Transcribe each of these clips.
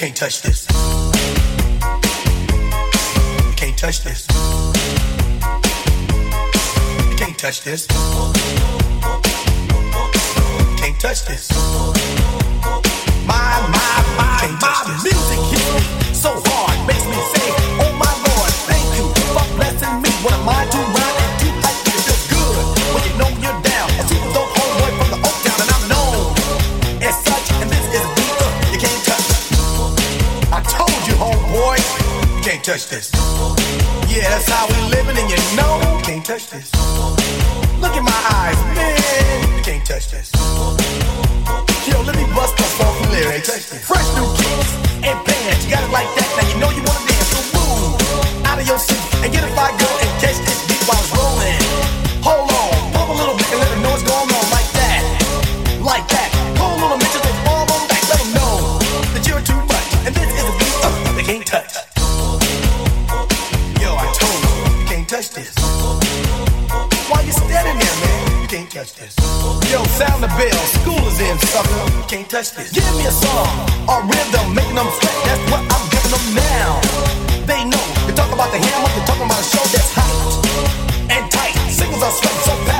can't touch this. You can't touch this. You can't touch this. You can't touch this. My, my, my, my music hits me touch this. Yeah, that's how we living, and you know you can't touch this. Look in my eyes, man, you can't touch this. Yo, let me bust the funky lyrics. Fresh new kicks and bands, you got it like that. Now you know you wanna dance, so move out of your seat and get a fire girl and catch this beat while it's rolling. Hold on, pump a little bit and let know what's going on like that, like that. Pull a little bitches and fall on back, let them know that you're too much. And this is a beat uh, they can't touch. You can't touch this. Give me a song or rhythm, making them sweat. That's what I'm giving them now. They know. You talk about the hammer, you're talking about a show that's hot and tight. Singles are sweating so fast,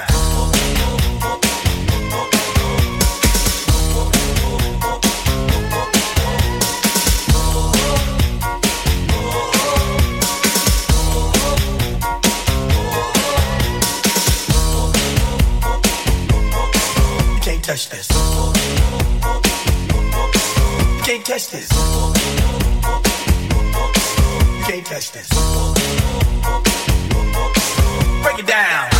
Touch this. You can't touch this. You can't touch this. Break it down.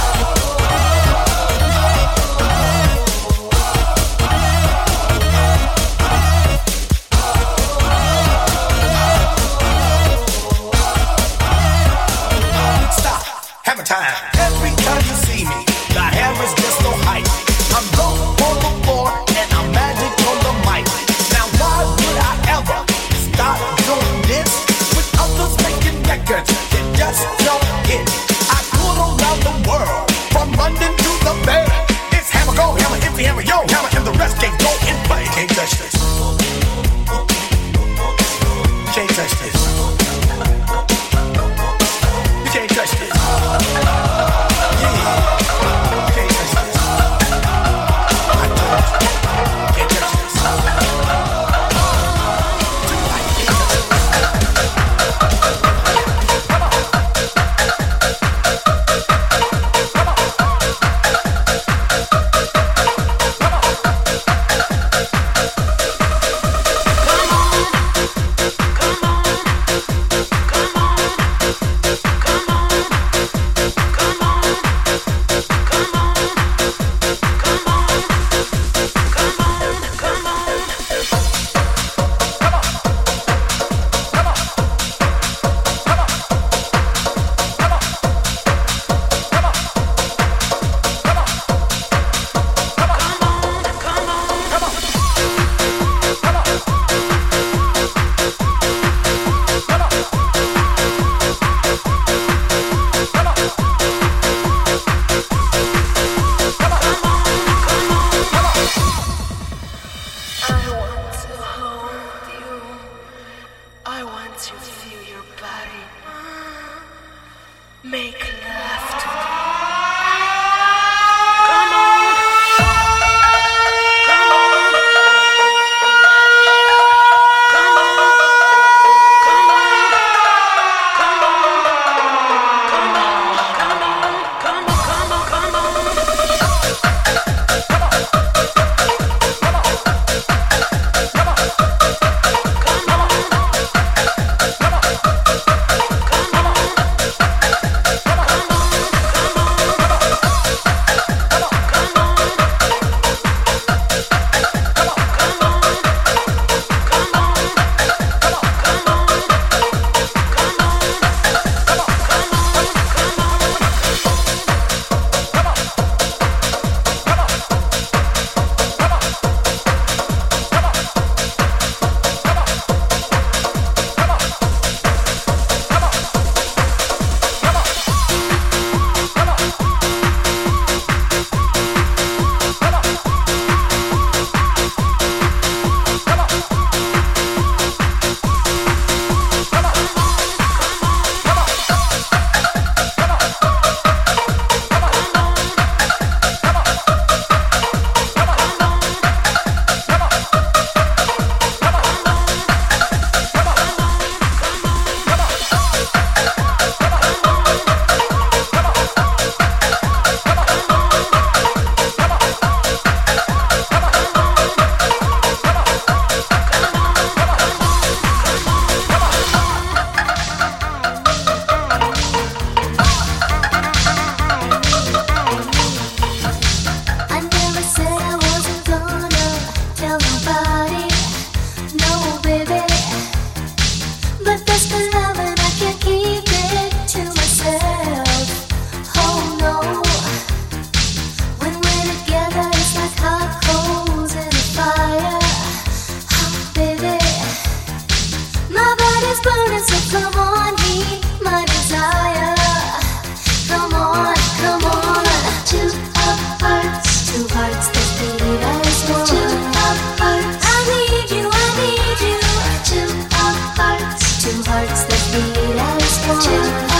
hearts that beat as one.